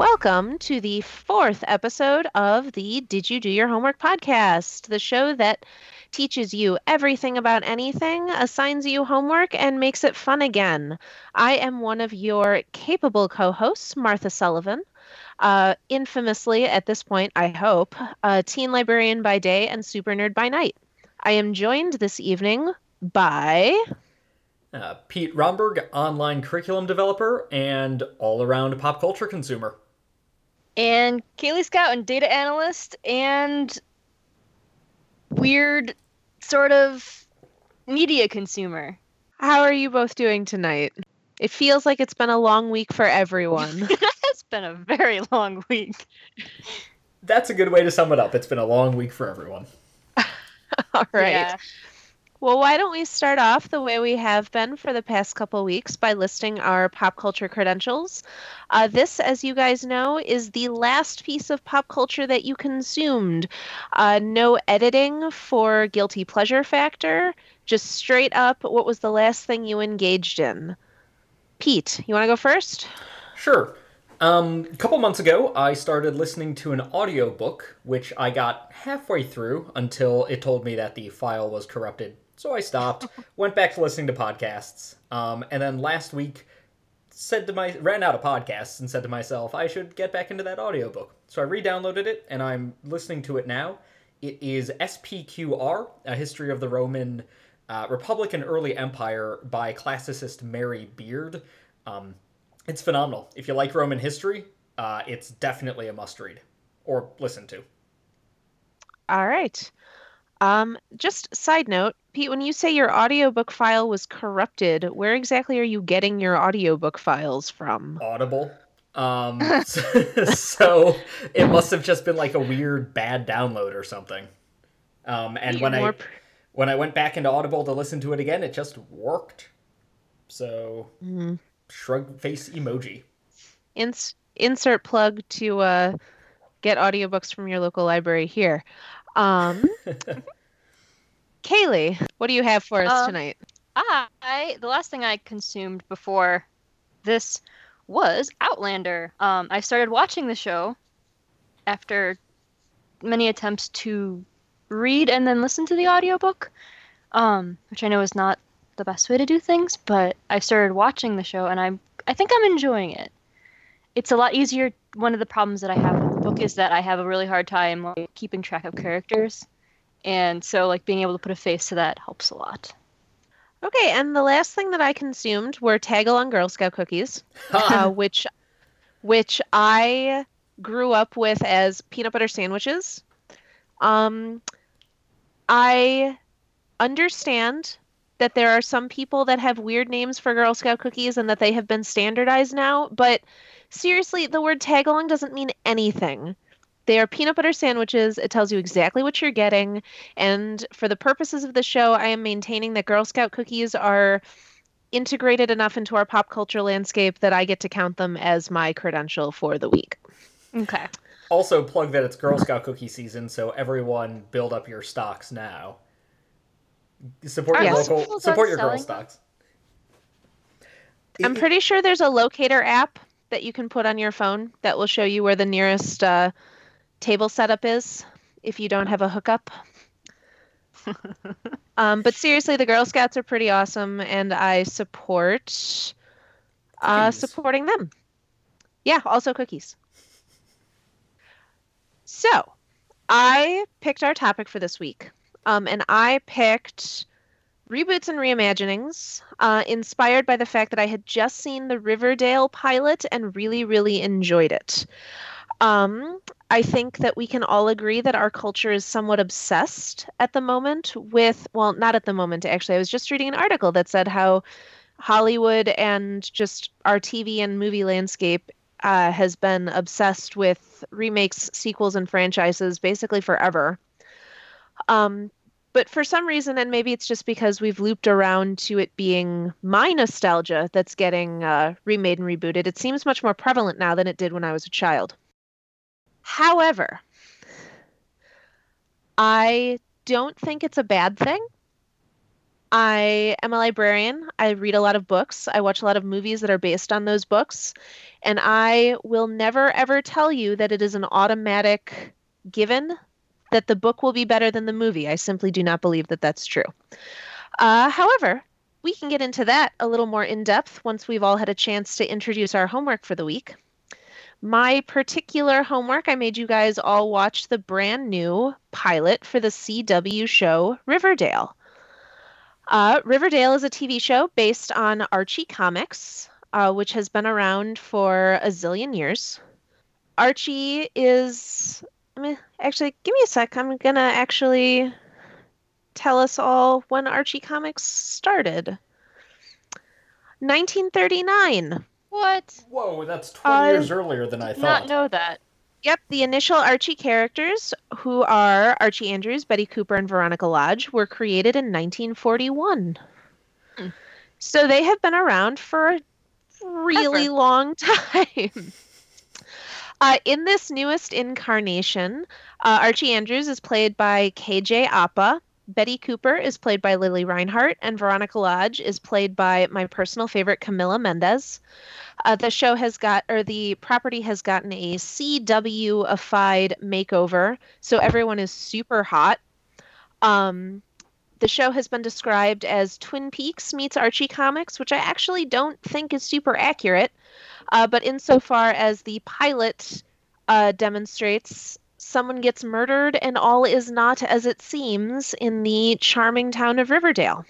Welcome to the fourth episode of the Did You Do Your Homework podcast, the show that teaches you everything about anything, assigns you homework, and makes it fun again. I am one of your capable co hosts, Martha Sullivan. Uh, infamously, at this point, I hope, a teen librarian by day and super nerd by night. I am joined this evening by. Uh, Pete Romberg, online curriculum developer and all around pop culture consumer. And Kaylee Scout, and data analyst, and weird sort of media consumer. How are you both doing tonight? It feels like it's been a long week for everyone. it's been a very long week. That's a good way to sum it up. It's been a long week for everyone. All right. Yeah. Well, why don't we start off the way we have been for the past couple weeks by listing our pop culture credentials? Uh, this, as you guys know, is the last piece of pop culture that you consumed. Uh, no editing for guilty pleasure factor, just straight up what was the last thing you engaged in? Pete, you want to go first? Sure. Um, a couple months ago, I started listening to an audiobook, which I got halfway through until it told me that the file was corrupted so I stopped, went back to listening to podcasts, um, and then last week said to my ran out of podcasts and said to myself I should get back into that audiobook. So I re-downloaded it and I'm listening to it now. It is SPQR, A History of the Roman uh, Republic and Early Empire by classicist Mary Beard. Um, it's phenomenal. If you like Roman history, uh, it's definitely a must read or listen to. All right. Um, just side note, Pete, when you say your audiobook file was corrupted, where exactly are you getting your audiobook files from? Audible. Um, so it must have just been like a weird bad download or something. Um, and when I when I went back into Audible to listen to it again, it just worked. So mm-hmm. shrug face emoji. Ins- insert plug to uh, get audiobooks from your local library here. Um, Kaylee, what do you have for us uh, tonight? I the last thing I consumed before this was Outlander. Um, I started watching the show after many attempts to read and then listen to the audiobook, um, which I know is not the best way to do things, but I started watching the show and I'm I think I'm enjoying it. It's a lot easier. One of the problems that I have with the book is that I have a really hard time like, keeping track of characters. And so like being able to put a face to that helps a lot. Okay and the last thing that i consumed were tagalong girl scout cookies uh, which which i grew up with as peanut butter sandwiches. Um i understand that there are some people that have weird names for girl scout cookies and that they have been standardized now but seriously the word tagalong doesn't mean anything they are peanut butter sandwiches. It tells you exactly what you're getting. And for the purposes of the show, I am maintaining that Girl Scout cookies are integrated enough into our pop culture landscape that I get to count them as my credential for the week. Okay. Also, plug that it's Girl Scout cookie season, so everyone build up your stocks now. Support your local. Support your girl stocks. I'm pretty sure there's a locator app that you can put on your phone that will show you where the nearest uh, table setup is if you don't have a hookup. um, but seriously, the Girl Scouts are pretty awesome, and I support uh, supporting them. Yeah, also cookies. So, I picked our topic for this week, um, and I picked reboots and reimaginings, uh, inspired by the fact that I had just seen the Riverdale pilot and really, really enjoyed it. Um, I think that we can all agree that our culture is somewhat obsessed at the moment with, well, not at the moment, actually. I was just reading an article that said how Hollywood and just our TV and movie landscape uh, has been obsessed with remakes, sequels, and franchises basically forever. Um, but for some reason, and maybe it's just because we've looped around to it being my nostalgia that's getting uh, remade and rebooted, it seems much more prevalent now than it did when I was a child. However, I don't think it's a bad thing. I am a librarian. I read a lot of books. I watch a lot of movies that are based on those books. And I will never, ever tell you that it is an automatic given that the book will be better than the movie. I simply do not believe that that's true. Uh, however, we can get into that a little more in depth once we've all had a chance to introduce our homework for the week. My particular homework, I made you guys all watch the brand new pilot for the CW show Riverdale. Uh, Riverdale is a TV show based on Archie Comics, uh, which has been around for a zillion years. Archie is. I actually, give me a sec. I'm gonna actually tell us all when Archie Comics started. 1939. What? Whoa, that's 20 Uh, years earlier than I Did not know that. Yep, the initial Archie characters, who are Archie Andrews, Betty Cooper, and Veronica Lodge, were created in 1941. Hmm. So they have been around for a really Ever. long time. Uh, in this newest incarnation, uh, Archie Andrews is played by KJ Appa. Betty Cooper is played by Lili Reinhart, and Veronica Lodge is played by my personal favorite Camila Mendes. Uh, the show has got, or the property has gotten a CW-ified makeover, so everyone is super hot. Um, the show has been described as Twin Peaks meets Archie Comics, which I actually don't think is super accurate. Uh, but insofar as the pilot uh, demonstrates, someone gets murdered and all is not as it seems in the charming town of Riverdale.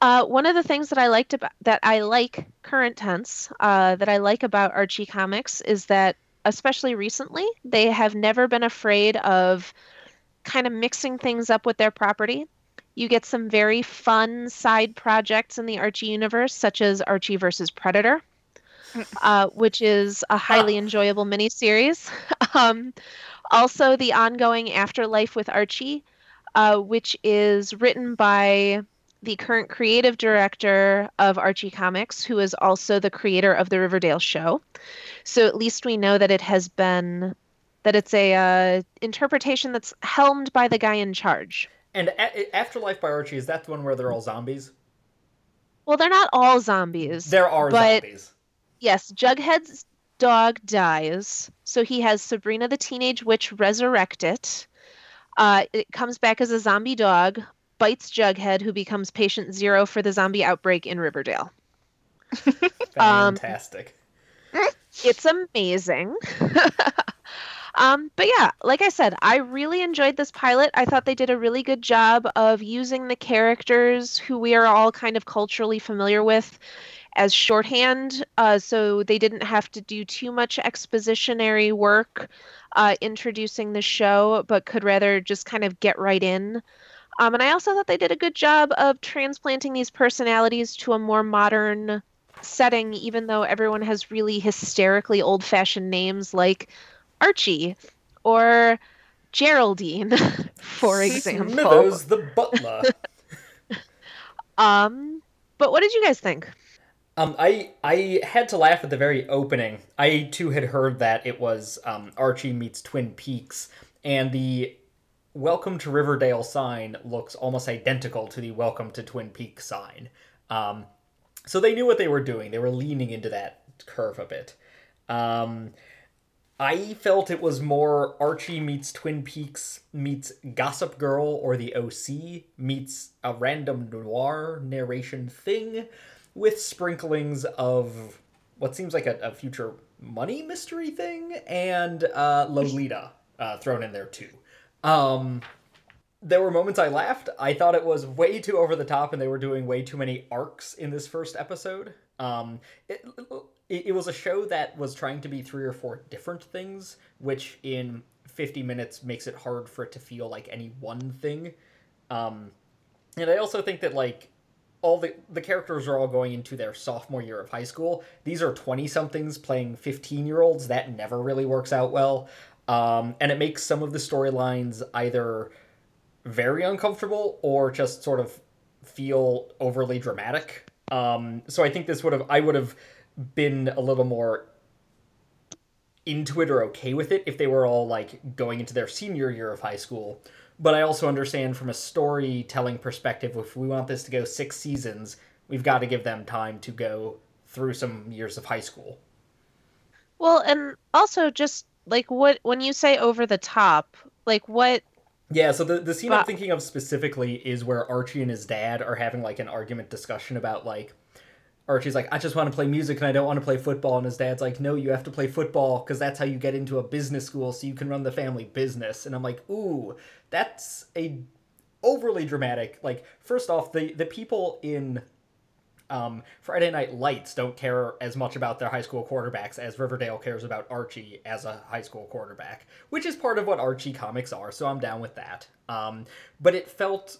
Uh, one of the things that I liked about that I like current tense uh, that I like about Archie comics is that especially recently they have never been afraid of kind of mixing things up with their property. You get some very fun side projects in the Archie universe, such as Archie versus Predator, uh, which is a highly enjoyable miniseries. um, also, the ongoing Afterlife with Archie, uh, which is written by the current creative director of Archie Comics, who is also the creator of the Riverdale show. So at least we know that it has been that it's a uh, interpretation that's helmed by the guy in charge. And a- Afterlife by Archie, is that the one where they're all zombies? Well, they're not all zombies. There are but zombies. Yes, Jughead's dog dies, so he has Sabrina the Teenage Witch resurrect it. Uh, it comes back as a zombie dog, bites Jughead, who becomes patient zero for the zombie outbreak in Riverdale. um, Fantastic. It's amazing. um, but yeah, like I said, I really enjoyed this pilot. I thought they did a really good job of using the characters who we are all kind of culturally familiar with as shorthand. Uh, so they didn't have to do too much expositionary work uh, introducing the show, but could rather just kind of get right in. Um, and I also thought they did a good job of transplanting these personalities to a more modern setting, even though everyone has really hysterically old fashioned names like Archie or Geraldine, for example. Smithers the butler. Um, but what did you guys think? Um, I I had to laugh at the very opening. I too had heard that it was um, Archie meets Twin Peaks, and the "Welcome to Riverdale" sign looks almost identical to the "Welcome to Twin Peaks" sign. Um, so they knew what they were doing. They were leaning into that curve a bit. Um, I felt it was more Archie meets Twin Peaks meets Gossip Girl or the OC meets a random noir narration thing with sprinklings of what seems like a, a future money mystery thing and uh, Lolita uh, thrown in there too. Um, there were moments I laughed. I thought it was way too over the top, and they were doing way too many arcs in this first episode. Um, it, it, it was a show that was trying to be three or four different things, which in 50 minutes makes it hard for it to feel like any one thing. Um, and I also think that, like, all the the characters are all going into their sophomore year of high school. These are 20 somethings playing 15 year olds. That never really works out well. Um, and it makes some of the storylines either very uncomfortable or just sort of feel overly dramatic. Um, so I think this would have I would have been a little more into it or okay with it if they were all like going into their senior year of high school. But I also understand from a storytelling perspective, if we want this to go six seasons, we've got to give them time to go through some years of high school. Well, and also just like what when you say over the top, like what Yeah, so the, the scene I'm thinking of specifically is where Archie and his dad are having like an argument discussion about like Archie's like, I just want to play music and I don't want to play football. And his dad's like, No, you have to play football because that's how you get into a business school so you can run the family business. And I'm like, Ooh, that's a overly dramatic. Like, first off, the, the people in um, Friday Night Lights don't care as much about their high school quarterbacks as Riverdale cares about Archie as a high school quarterback, which is part of what Archie comics are, so I'm down with that. Um, but it felt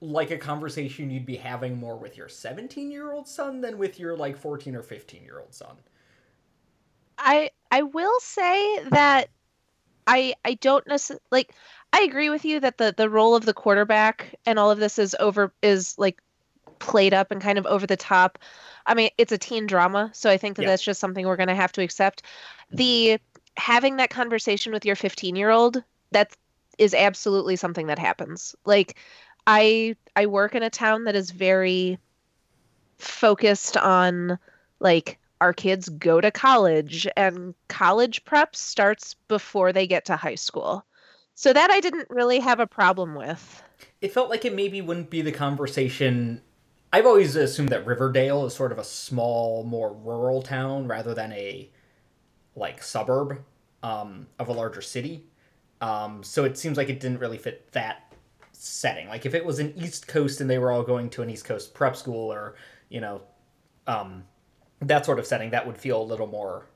like a conversation you'd be having more with your 17 year old son than with your like 14 or 15 year old son. I I will say that I I don't necessarily like I agree with you that the the role of the quarterback and all of this is over is like played up and kind of over the top. I mean, it's a teen drama, so I think that Yeah. that's just something we're going to have to accept. The having that conversation with your 15-year-old that is absolutely something that happens. Like I I work in a town that is very focused on like our kids go to college and college prep starts before they get to high school. So that I didn't really have a problem with. It felt like it maybe wouldn't be the conversation. I've always assumed that Riverdale is sort of a small, more rural town rather than a like suburb um, of a larger city. Um, so it seems like it didn't really fit that setting. Like if it was an East Coast and they were all going to an East Coast prep school or you know um, that sort of setting, that would feel a little more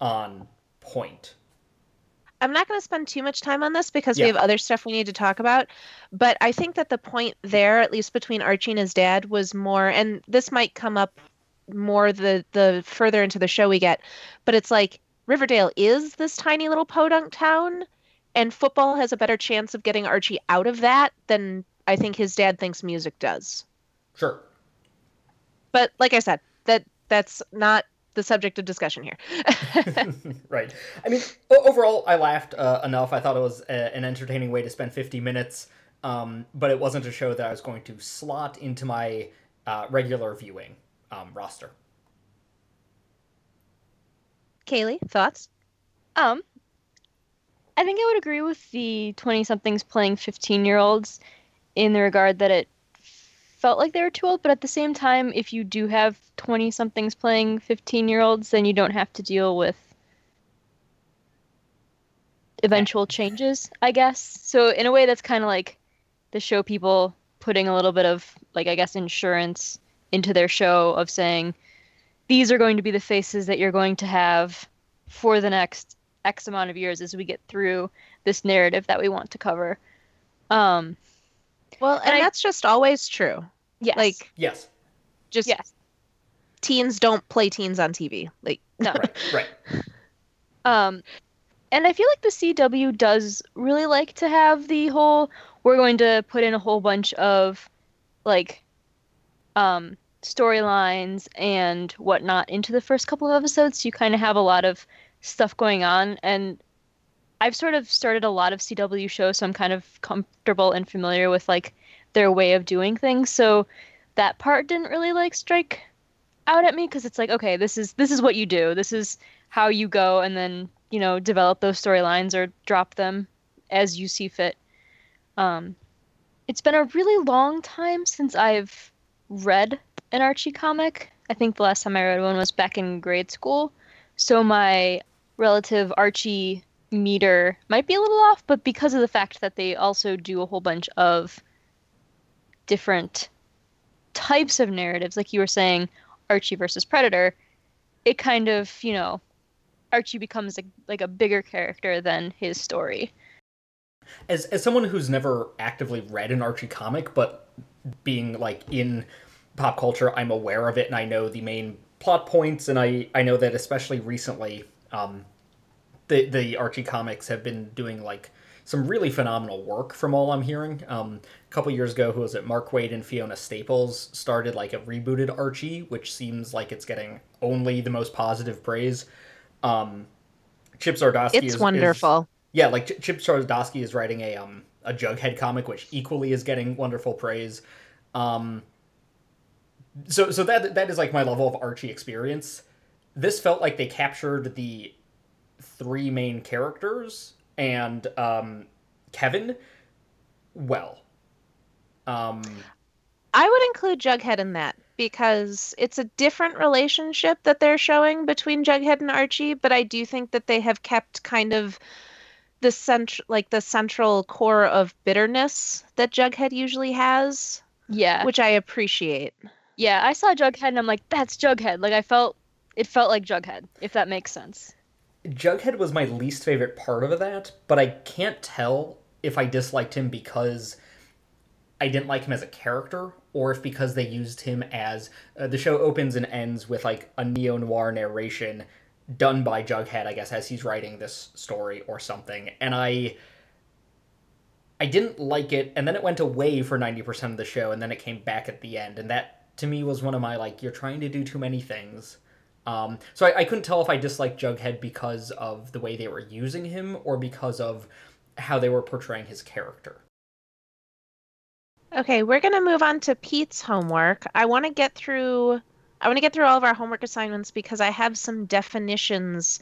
on point. I'm not going to spend too much time on this because Yeah. we have other stuff we need to talk about. But I think that the point there, at least between Archie and his dad, was more, and this might come up more the the further into the show we get. But it's like Riverdale is this tiny little podunk town, and football has a better chance of getting Archie out of that than I think his dad thinks music does. Sure. But like I said, that that's not the subject of discussion here. right. I mean, overall, I laughed uh, enough. I thought it was a, an entertaining way to spend 50 minutes, um, but it wasn't a show that I was going to slot into my uh, regular viewing um, roster. Kaylee, thoughts? Um, I think I would agree with the 20 somethings playing 15 year olds in the regard that it felt like they were too old, but at the same time, if you do have 20 somethings playing 15 year olds, then you don't have to deal with eventual changes, I guess. So, in a way, that's kind of like the show people putting a little bit of, like, I guess, insurance into their show of saying, these are going to be the faces that you're going to have for the next X amount of years as we get through this narrative that we want to cover. Um, Well, and, I- that's just always true. yes. Like, Yes. just yes. teens don't play teens on TV. Like, No. Right. Right. Um, and I feel like the CW does really like to have the whole we're going to put in a whole bunch of like um, storylines and whatnot into the first couple of episodes. So you kind of have a lot of stuff going on. And I've sort of started a lot of CW shows, so I'm kind of comfortable and familiar with like their way of doing things. So that part didn't really like strike out at me because it's like, okay, this is this is what you do. This is how you go and then you know develop those storylines or drop them as you see fit um it's been a really long time since i've read an archie comic i think the last time i read one was back in grade school so my relative archie meter might be a little off but because of the fact that they also do a whole bunch of different types of narratives like you were saying archie versus predator it kind of you know Archie becomes a, like a bigger character than his story. As as someone who's never actively read an Archie comic, but being like in pop culture, I'm aware of it and I know the main plot points, and I I know that especially recently, um, the the Archie comics have been doing like some really phenomenal work from all I'm hearing. Um, a couple years ago, who was it? Mark Waid and Fiona Staples started like a rebooted Archie, which seems like it's getting only the most positive praise. Um, Chip Zdarsky It's is, is- wonderful. yeah, like Ch- Chip Zdarsky is writing a um a Jughead comic, which equally is getting wonderful praise. Um, so so that that is like my level of Archie experience. This felt like they captured the three main characters and um, Kevin well. Um, I would include Jughead in that because it's a different relationship that they're showing between Jughead and Archie, but I do think that they have kept kind of the cent- like the central core of bitterness that Jughead usually has, Yeah. which I appreciate. Yeah, I saw Jughead and I'm like, that's Jughead. Like I felt it felt like Jughead, if that makes sense. Jughead was my least favorite part of that, but I can't tell if I disliked him because I didn't like him as a character, or if because they used him as uh, the show opens and ends with like a neo noir narration done by Jughead, I guess, as he's writing this story or something, and I. I didn't like it, and then it went away for 90% of the show, and then it came back at the end, and that to me was one of my like, you're trying to do too many things. Um, so I, I couldn't tell if I disliked Jughead because of the way they were using him or because of how they were portraying his character. Okay, we're gonna move on to Pete's homework. I want to get through. I want to get through all of our homework assignments because I have some definitions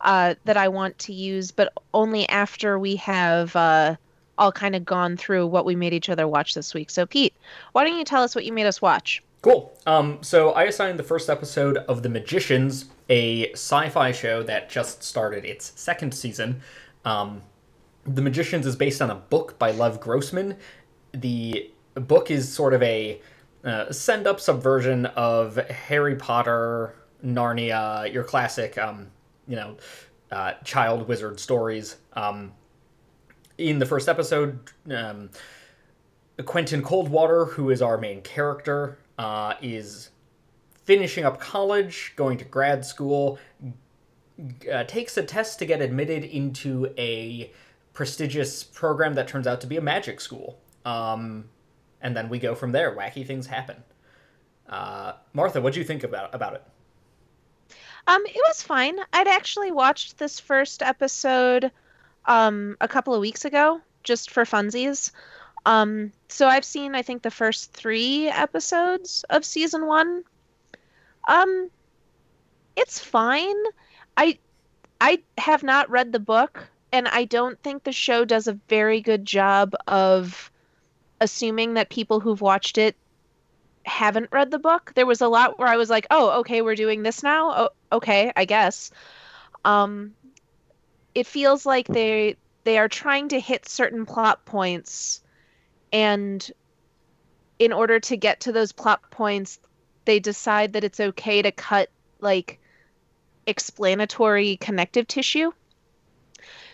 uh, that I want to use, but only after we have uh, all kind of gone through what we made each other watch this week. So, Pete, why don't you tell us what you made us watch? Cool. Um, so I assigned the first episode of The Magicians, a sci-fi show that just started its second season. Um, the Magicians is based on a book by Lev Grossman. The book is sort of a uh, send-up subversion of Harry Potter, Narnia, your classic, um, you know, uh, child wizard stories. Um, in the first episode, um, Quentin Coldwater, who is our main character, uh, is finishing up college, going to grad school, uh, takes a test to get admitted into a prestigious program that turns out to be a magic school. Um, and then we go from there. Wacky things happen. Uh, Martha, what do you think about about it? Um, it was fine. I'd actually watched this first episode um, a couple of weeks ago, just for funsies. Um, so I've seen, I think, the first three episodes of season one. Um, it's fine. I I have not read the book, and I don't think the show does a very good job of assuming that people who've watched it haven't read the book. There was a lot where I was like, "Oh, okay, we're doing this now. Oh, okay, I guess." Um, it feels like they they are trying to hit certain plot points, and in order to get to those plot points, they decide that it's okay to cut like explanatory connective tissue.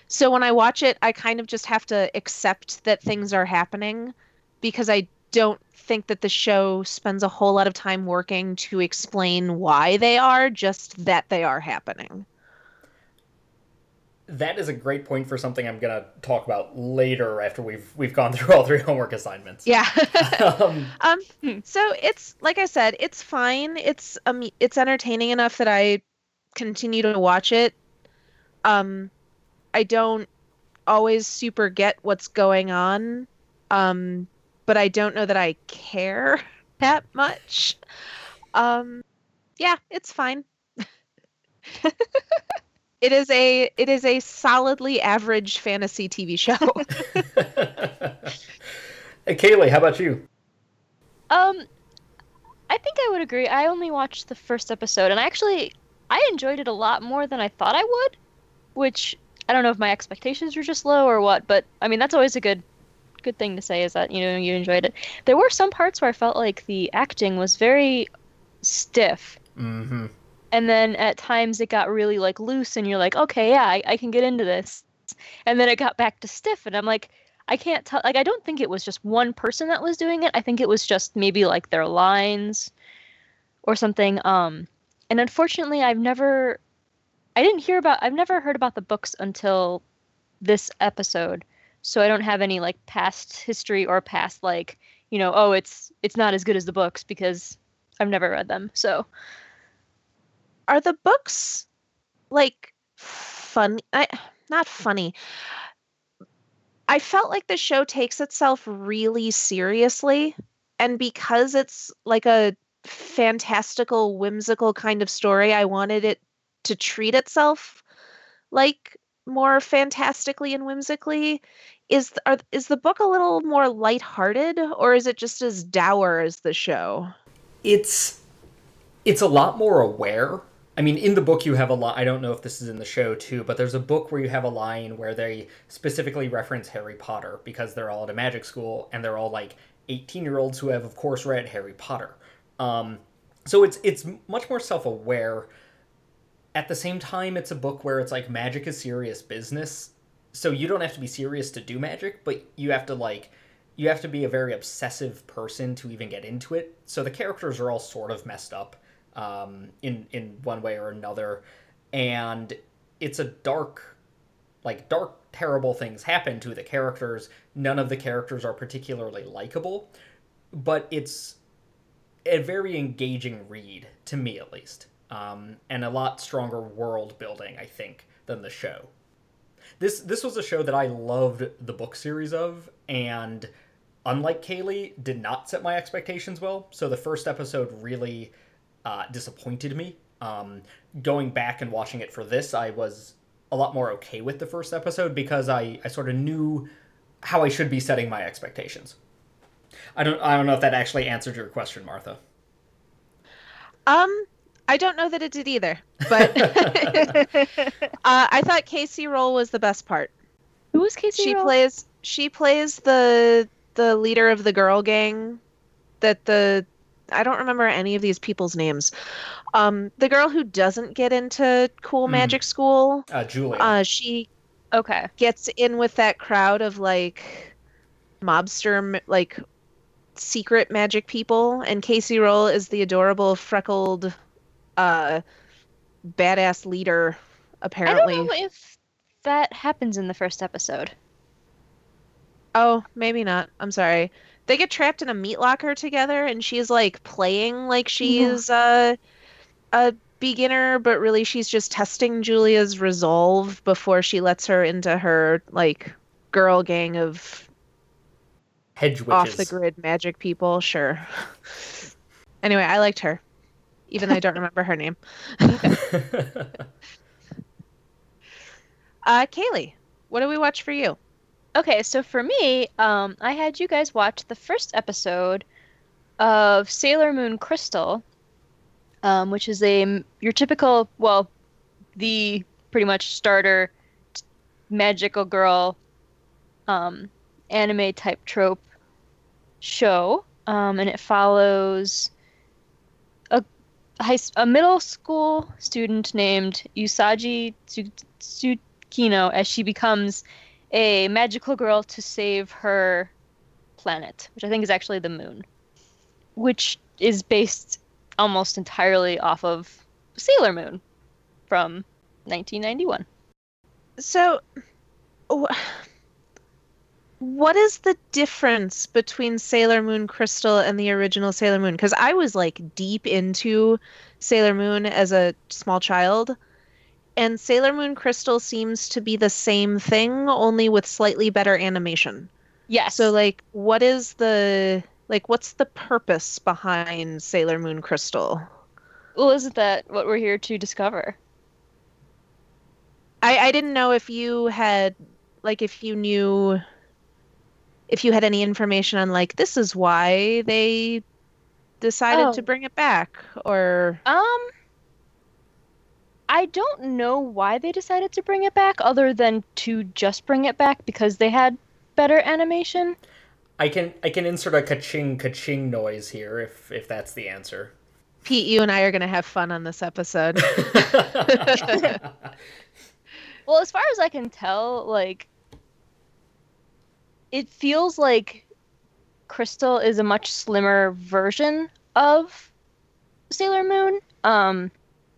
So when I watch it, I kind of just have to accept that things are happening because I don't think that the show spends a whole lot of time working to explain why they are, just that they are happening. That is a great point for something I'm gonna talk about later after we've we've gone through all three homework assignments. Yeah. um, um so it's like I said, it's fine. It's um it's entertaining enough that I continue to watch it. Um I don't always super get what's going on. Um but I don't know that I care that much. Um yeah, it's fine. It is a it is a solidly average fantasy TV show. hey, Kaylee, how about you? Um, I think I would agree. I only watched the first episode, and I actually, I enjoyed it a lot more than I thought I would. Which I don't know if my expectations were just low or what, but I mean that's always a good, good thing to say is that you know you enjoyed it. There were some parts where I felt like the acting was very stiff, Mm-hmm. And then at times it got really like loose, and you're like, okay, yeah, I, I can get into this, and then it got back to stiff, and I'm like. I can't tell. Like, I don't think it was just one person that was doing it. I think it was just maybe like their lines or something. Um, and unfortunately, I've never, I didn't hear about, I've never heard about the books until this episode. So I don't have any like past history or past like, you know, oh, it's it's not as good as the books because I've never read them. So are the books like fun. I not funny. I felt like the show takes itself really seriously, and because it's like a fantastical, whimsical kind of story, I wanted it to treat itself like more fantastically and whimsically. Is are, is the book a little more lighthearted, or is it just as dour as the show? It's it's a lot more aware. I mean, in the book you have a lot. I don't know if this is in the show too, but there's a book where you have a line where they specifically reference Harry Potter because they're all at a magic school and they're all like 18 year olds who have, of course, read Harry Potter. Um, so it's it's much more self aware. At the same time, it's a book where it's like magic is serious business. So you don't have to be serious to do magic, but you have to like you have to be a very obsessive person to even get into it. So the characters are all sort of messed up um, in in one way or another, and it's a dark, like dark, terrible things happen to the characters. None of the characters are particularly likable, but it's a very engaging read to me at least, um, and a lot stronger world building I think than the show. This this was a show that I loved the book series of, and unlike Kaylee, did not set my expectations well. So the first episode really uh, disappointed me. Um, going back and watching it for this, I was a lot more okay with the first episode because I, I sort of knew how I should be setting my expectations. I don't I don't know if that actually answered your question, Martha. Um, I don't know that it did either, but uh, I thought Kacey Rohl was the best part. Who was Casey She Roll? plays she plays the the leader of the girl gang that the I don't remember any of these people's names. Um, the girl who doesn't get into cool Hmm. magic school, Uh, Julia. uh, she Okay. gets in with that crowd of like mobster like secret magic people and Kacey Rohl is the adorable freckled uh badass leader apparently. I don't know if that happens in the first episode. Oh, maybe not. I'm sorry. They get trapped in a meat locker together and she's like playing like she's Yeah. a a beginner, but really she's just testing Julia's resolve before she lets her into her like girl gang of Hedge witches. off the grid magic people, sure. anyway, I liked her, even though I don't remember her name. Uh, Kaylee, what do we watch for you? Okay, so for me, um, I had you guys watch the first episode of Sailor Moon Crystal, um, which is a your typical, well, the pretty much starter t- magical girl um, anime type trope show, um, and it follows a high, a middle school student named Usagi Tsukino as she becomes a magical girl to save her planet, which I think is actually the moon, which is based almost entirely off of Sailor Moon from 1991. So, what is the difference between Sailor Moon Crystal and the original Sailor Moon? Because I was like deep into Sailor Moon as a small child, and Sailor Moon Crystal seems to be the same thing, only with slightly better animation. Yes. So, like, what is the like? What's the purpose behind Sailor Moon Crystal? well, isn't that what we're here to discover? I, I didn't know if you had like if you knew if you had any information on like this is why they decided Oh. to bring it back or Um, I don't know why they decided to bring it back, other than to just bring it back because they had better animation. I can I can insert a ka-ching ka-ching noise here if if that's the answer. Pete you and I are going to have fun on this episode. Well, as far as I can tell, like it feels like Crystal is a much slimmer version of Sailor Moon. Um,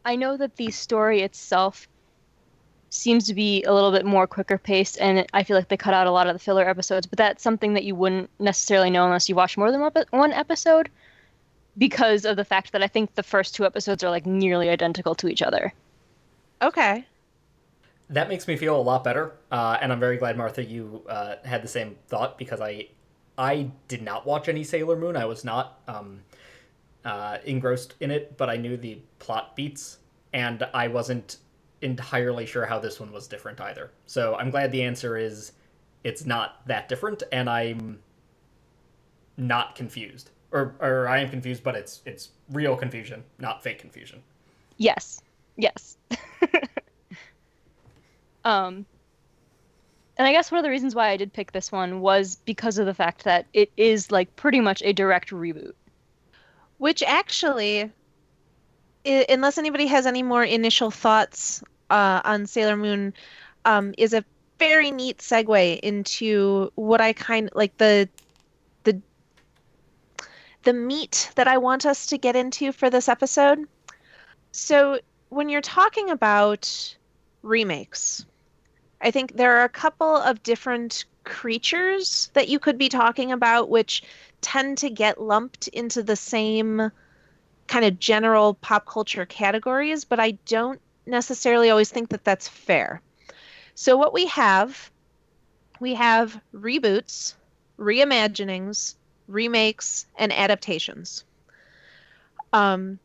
I know that the story itself seems to be a little bit more quicker paced, and I feel like they cut out a lot of the filler episodes. But that's something that you wouldn't necessarily know unless you watch more than one one episode, because of the fact that I think the first two episodes are like nearly identical to each other. okay. that makes me feel a lot better, uh, and I'm very glad Martha you uh, had the same thought because I I did not watch any Sailor Moon. I was not um, uh, engrossed in it, but I knew the plot beats, and I wasn't entirely sure how this one was different either. So I'm glad the answer is it's not that different, and I'm not confused, or or I am confused, but it's it's real confusion, not fake confusion. Yes. Yes. um and I guess one of the reasons why I did pick this one was because of the fact that it is like pretty much a direct reboot. Which actually, unless anybody has any more initial thoughts uh, on Sailor Moon, um, is a very neat segue into what I kind of like the the the meat that I want us to get into for this episode. So when you're talking about remakes, I think there are a couple of different creatures that you could be talking about, which tend to get lumped into the same kind of general pop culture categories, but I don't necessarily always think that that's fair. So, what we have, we have reboots, reimaginings, remakes, and adaptations, um,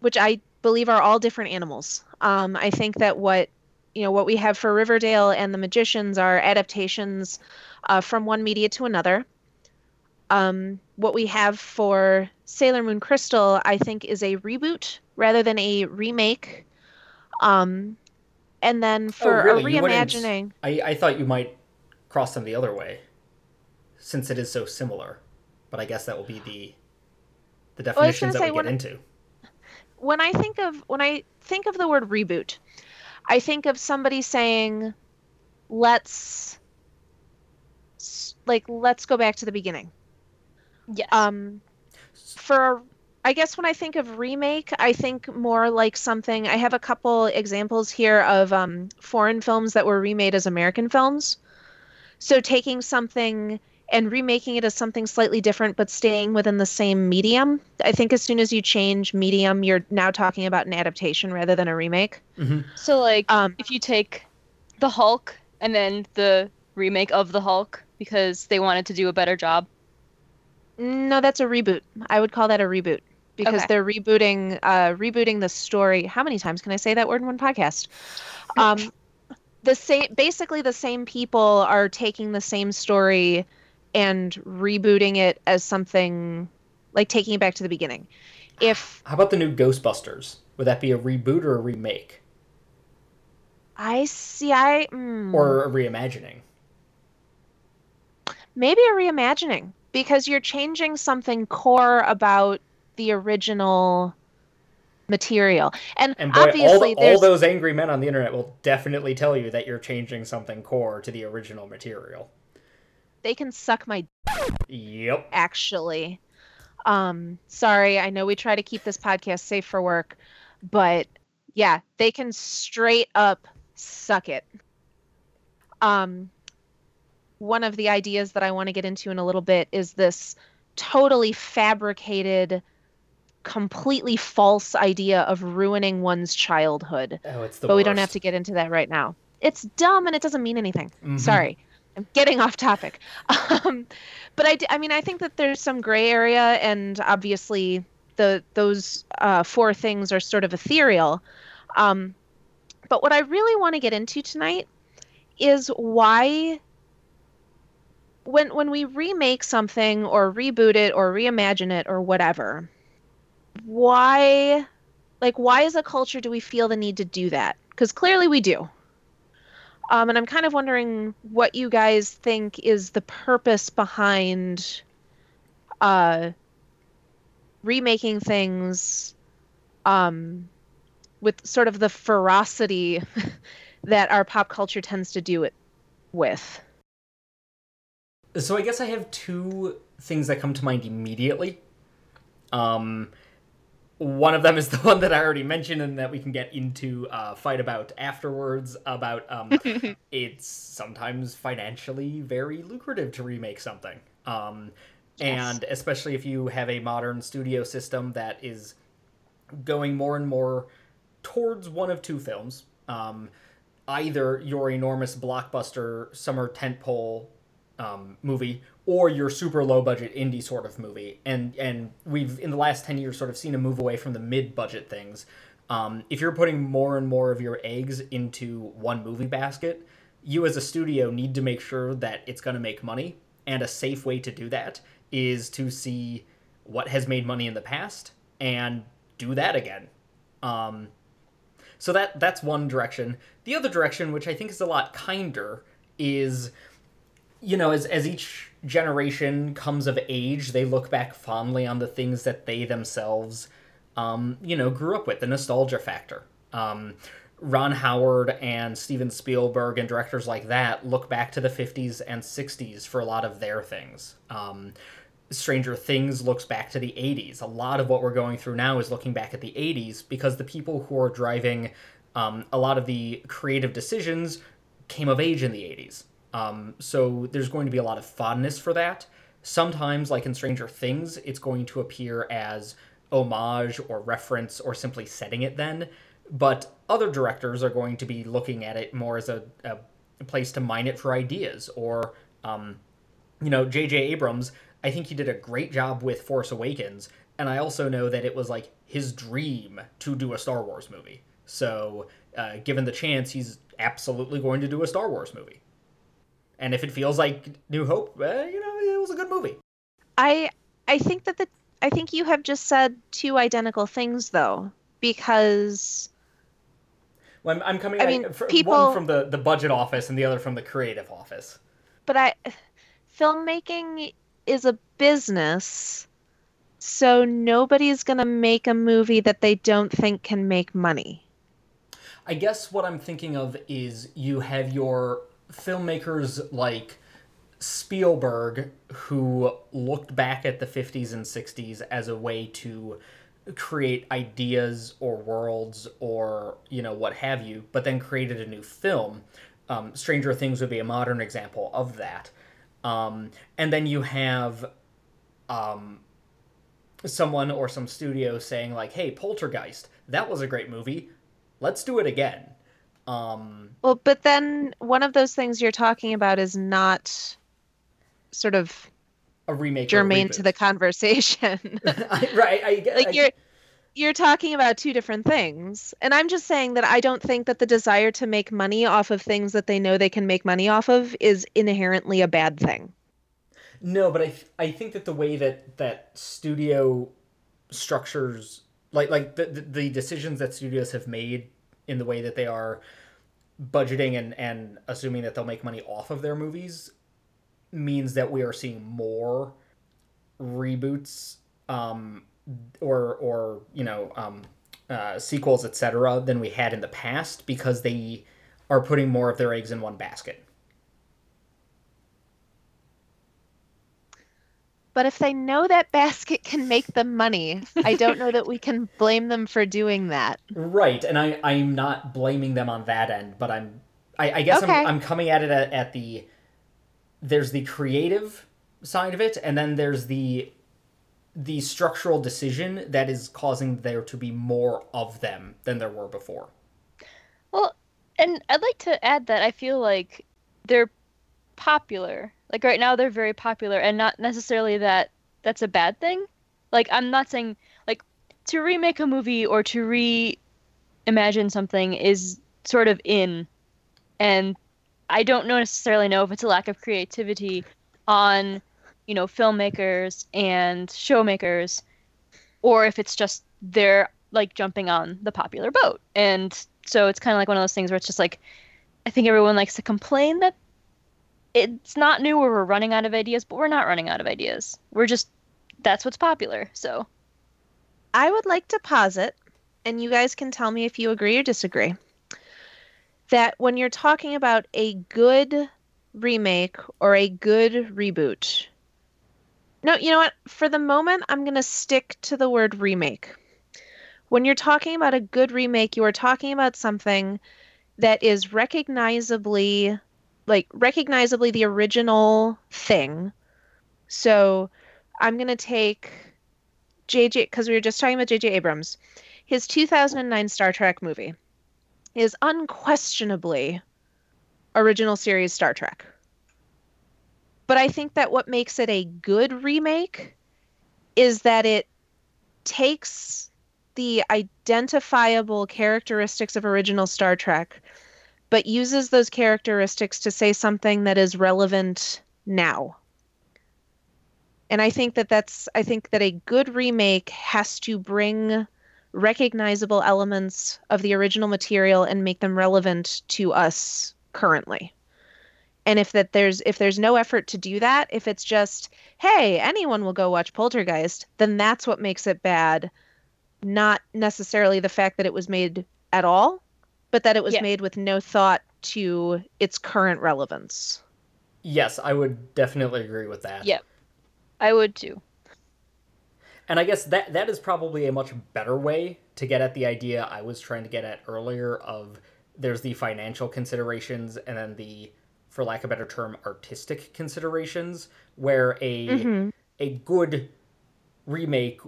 which I believe are all different animals. Um, I think that what you know what we have for Riverdale and the Magicians are adaptations uh, from one media to another. Um, what we have for Sailor Moon Crystal, I think, is a reboot rather than a remake. Um, and then for Oh, really? a reimagining, I, I thought you might cross them the other way, since it is so similar. But I guess that will be the the Well, definitions gonna that we get when- into. when I think of when I think of the word reboot, I think of somebody saying, "Let's like let's go back to the beginning." Yes. Um, for I guess when I think of remake, I think more like something. I have a couple examples here of um, foreign films that were remade as American films. So taking something and remaking it as something slightly different, but staying within the same medium. I think as soon as you change medium, you're now talking about an adaptation rather than a remake. so like Um, if you take the Hulk and then the remake of the Hulk because they wanted to do a better job. No, that's a reboot. I would call that a reboot because Okay. they're rebooting uh rebooting the story. How many times can I say that word in one podcast? Um the same basically the same people are taking the same story and rebooting it as something like taking it back to the beginning. If How about the new Ghostbusters? Would that be a reboot or a remake I see I mm, or a reimagining? maybe a reimagining because you're changing something core about the original material. And, And boy, all, obviously the, all those angry men on the internet will definitely tell you that you're changing something core to the original material. they can suck my Yep. actually. Um, sorry, I know we try to keep this podcast safe for work, but yeah, they can straight up suck it. Um, one of the ideas that I want to get into in a little bit is this totally fabricated, completely false idea of ruining one's childhood. Oh, it's the but we don't have to get into that right now. It's dumb and it doesn't mean anything. Mhm. Sorry. I'm getting off topic. Um, but I mean, I think that there's some gray area, and obviously the those uh, four things are sort of ethereal. Um, but what I really want to get into tonight is why, when when we remake something or reboot it or reimagine it or whatever, why, like, why as a culture do we feel the need to do that? Because clearly we do. Um, and I'm kind of wondering what you guys think is the purpose behind uh, remaking things um, with sort of the ferocity that our pop culture tends to do it with. So I guess I have two things that come to mind immediately. Um, one of them is the one that I already mentioned, and that we can get into uh, fight about afterwards. About um, it's sometimes financially very lucrative to remake something, um, and especially if you have a modern studio system that is going more and more towards one of two films. Um, either your enormous blockbuster summer tentpole um, movie or your super low budget indie sort of movie. And and we've in the last ten years sort of seen a move away from the mid budget things. Um, if you're putting more and more of your eggs into one movie basket, you as a studio need to make sure that it's going to make money. And a safe way to do that is to see what has made money in the past and do that again. Um, so that that's one direction. The other direction, which I think is a lot kinder, is you know, as as each generation comes of age, they look back fondly on the things that they themselves, um, you know, grew up with. The nostalgia factor. Um, Ron Howard and Steven Spielberg and directors like that look back to the 50s and 60s for a lot of their things. Um, Stranger Things looks back to the 80s. A lot of what we're going through now is looking back at the 80s because the people who are driving um, a lot of the creative decisions came of age in the 80s. Um, so there's going to be a lot of fondness for that. Sometimes, like in Stranger Things, it's going to appear as homage or reference or simply setting it then. But other directors are going to be looking at it more as a, a place to mine it for ideas. Or, um, you know, J.J. Abrams, I think he did a great job with Force Awakens. And I also know that it was like his dream to do a Star Wars movie. So, uh, given the chance, he's absolutely going to do a Star Wars movie. And if it feels like New Hope, eh, you know, it was a good movie. I I think that the I think you have just said two identical things though, because well, I'm, I'm coming. I at- mean, people- one from the the budget office and the other from the creative office. but I filmmaking is a business. So nobody's going to make a movie that they don't think can make money. I guess what I'm thinking of is you have your filmmakers like Spielberg who looked back at the 50s and 60s as a way to create ideas or worlds or you know what have you but then created a new film. Um, stranger things would be a modern example of that. Um, and then you have um, someone or some studio saying like hey poltergeist that was a great movie. Let's do it again um, Well, but then one of those things you're talking about is not sort of a remake or a germane to the conversation. I, right I, get- I, like you're you're talking about two different things. And I'm just saying that I don't think that the desire to make money off of things that they know they can make money off of is inherently a bad thing. No, but I th- I think that the way that that studio structures like like the the decisions that studios have made in the way that they are budgeting and and assuming that they'll make money off of their movies means that we are seeing more reboots um or or you know um uh, sequels etc than we had in the past because they are putting more of their eggs in one basket But if they know that basket can make them money, I don't know that we can blame them for doing that. Right, and I I'm not blaming them on that end, but I'm I, I guess Okay. I'm I'm coming at it at, at the there's the creative side of it, and then there's the the structural decision that is causing there to be more of them than there were before. Well, and I'd like to add that I feel like they're popular. Like right now they're very popular and not necessarily that that's a bad thing. Like I'm not saying like to remake a movie or to reimagine something is sort of in and I don't necessarily know if it's a lack of creativity on, you know, filmmakers and showmakers or if it's just they're like jumping on the popular boat. And so it's kind of like one of those things where it's just like I think everyone likes to complain that it's not new or we're running out of ideas, but we're not running out of ideas. We're just that's what's popular. So I would like to posit, and you guys can tell me if you agree or disagree, that when you're talking about a good remake or a good reboot, no, you know what? For the moment, I'm going to stick to the word remake. When you're talking about a good remake, you are talking about something that is recognizably, like, recognizably the original thing. So I'm going to take JJ because we were just talking about JJ Abrams, his 2009 Star Trek movie. is unquestionably original series Star Trek. But I think that what makes it a good remake is that it takes the identifiable characteristics of original Star Trek, but uses those characteristics to say something that is relevant now. And I think that that's I think that a good remake has to bring recognizable elements of the original material and make them relevant to us currently and if that there's if there's no effort to do that if it's just hey anyone will go watch poltergeist then that's what makes it bad not necessarily the fact that it was made at all but that it was Yeah. made with no thought to its current relevance Yes, I would definitely agree with that. Yep. I would too. And I guess that that is probably a much better way to get at the idea I was trying to get at earlier of there's the financial considerations and then the for lack of a better term artistic considerations where a mm-hmm. a good remake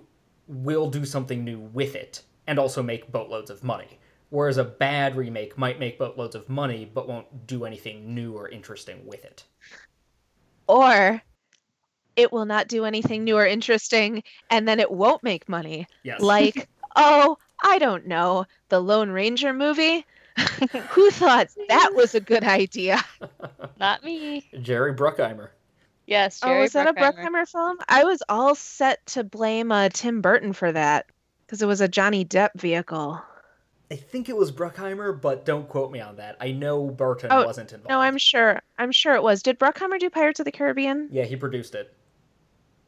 will do something new with it and also make boatloads of money. Whereas a bad remake might make boatloads of money but won't do anything new or interesting with it. or it will not do anything new or interesting and then it won't make money Yes. like oh i don't know the lone ranger movie who thought that was a good idea Not me. Jerry Bruckheimer. Yes, oh Jerry was that a Bruckheimer. bruckheimer film i was all set to blame uh, tim burton for that because it was a johnny depp vehicle I think it was Bruckheimer, but don't quote me on that. I know Burton Oh, wasn't involved. no i'm sure i'm sure it was did bruckheimer do pirates of the caribbean Yeah, he produced it.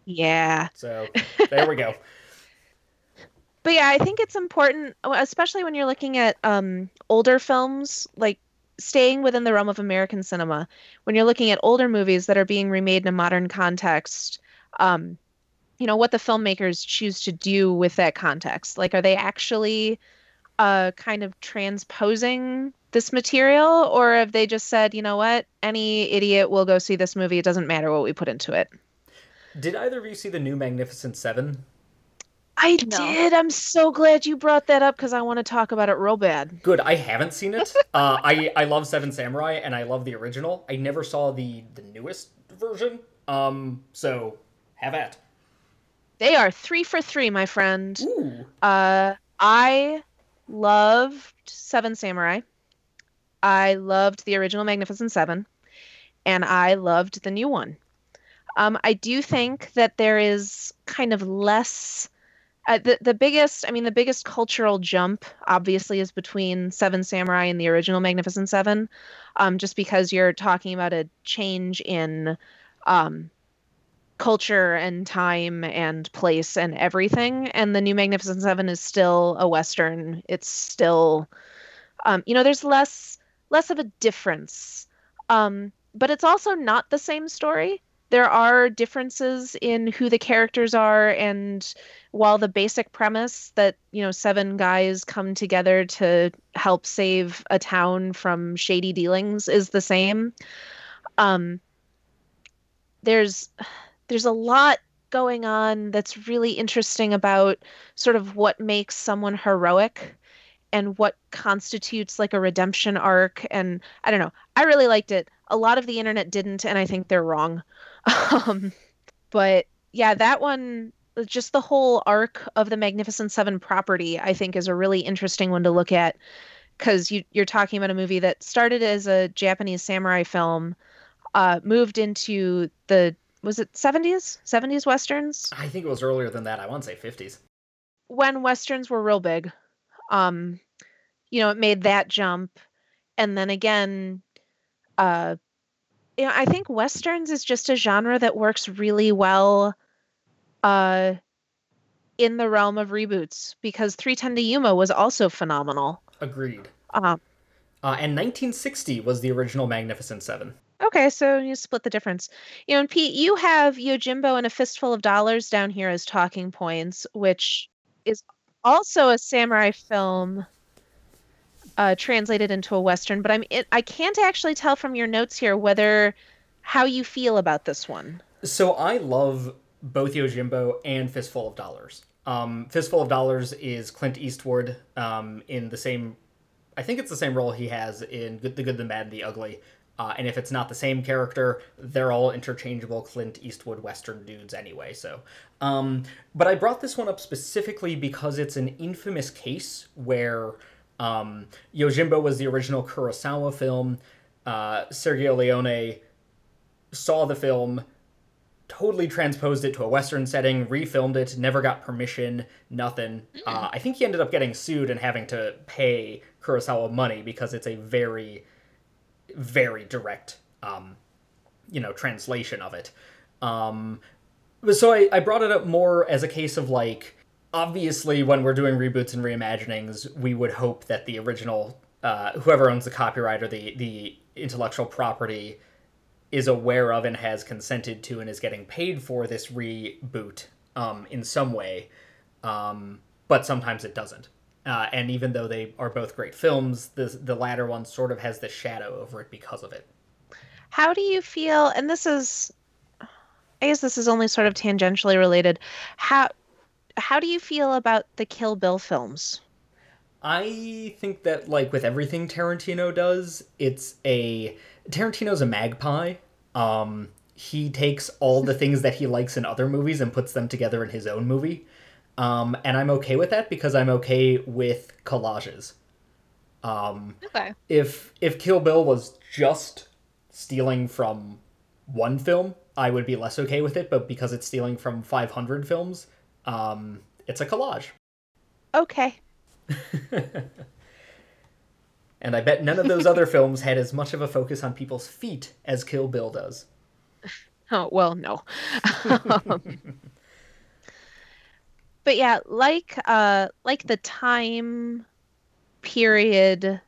yeah So there we go. but yeah i think it's important especially when you're looking at um older films like staying within the realm of american cinema when you're looking at older movies that are being remade in a modern context um you know what the filmmakers choose to do with that context like are they actually uh kind of transposing this material or have they just said you know what any idiot will go see this movie it doesn't matter what we put into it Did either of you see the new Magnificent Seven? I No. did. I'm so glad you brought that up because I want to talk about it real bad. Good. I haven't seen it. Uh, I I love Seven Samurai and I love the original. I never saw the the newest version. Um. So have at. They are three for three, my friend. Ooh. Uh, I loved Seven Samurai. I loved the original Magnificent Seven, and I loved the new one. Um, I do think that there is kind of less. Uh, the the biggest, I mean, the biggest cultural jump obviously is between Seven Samurai and the original Magnificent Seven, um, just because you're talking about a change in um, culture and time and place and everything. And the new Magnificent Seven is still a western. It's still, um, you know, there's less less of a difference, um, but it's also not the same story. There are differences in who the characters are, and while the basic premise that you know seven guys come together to help save a town from shady dealings is the same, um, there's there's a lot going on that's really interesting about sort of what makes someone heroic and what constitutes like a redemption arc. And i don't know i really liked it. A lot of the internet didn't and i think they're wrong. Um, but yeah that one just the whole arc of the magnificent seven property i think is a really interesting one to look at. Because you, you're talking about a movie that started as a japanese samurai film uh, moved into the was it 70s 70s westerns I think it was earlier than that. I want to say fifties. when westerns were real big um you know it made that jump and then again uh you know i think westerns is just a genre that works really well uh in the realm of reboots because 310 to yuma was also phenomenal Agreed. um Uh, and 1960 was the original Magnificent Seven. Okay so you split the difference you know and pete you have yojimbo and a fistful of dollars down here as talking points which is also a samurai film uh, translated into a western but i'm it, i can't actually tell from your notes here whether how you feel about this one So I love both Yojimbo and Fistful of Dollars. Um, Fistful of Dollars is Clint Eastwood um, in the same I think it's the same role he has in Good, The Good, the Bad, and the Ugly. Uh, and if it's not the same character, they're all interchangeable Clint Eastwood Western dudes anyway. So, um, but I brought this one up specifically because it's an infamous case where um, Yojimbo was the original Kurosawa film. Uh, Sergio Leone saw the film, totally transposed it to a Western setting, refilmed it, never got permission, nothing. Uh, I think he ended up getting sued and having to pay Kurosawa money because it's a very, very direct, um, you know, translation of it. Um, so I, I brought it up more as a case of like, obviously, when we're doing reboots and reimaginings, we would hope that the original, uh, whoever owns the copyright or the the intellectual property is aware of and has consented to and is getting paid for this reboot um, in some way, um, but sometimes it doesn't. Uh, and even though they are both great films, the the latter one sort of has the shadow over it because of it. How do you feel? And this is, I guess this is only sort of tangentially related. How how do you feel about the Kill Bill films? I think that like with everything Tarantino does, it's a Tarantino's a magpie. Um, he takes all the things that he likes in other movies and puts them together in his own movie. Um, and I'm okay with that because I'm okay with collages. Um, Okay. if if Kill Bill was just stealing from one film, I would be less okay with it. But because it's stealing from 500 films, um, it's a collage. Okay. And I bet none of those other films had as much of a focus on people's feet as Kill Bill does. Oh, well, no. But yeah, like uh like the time period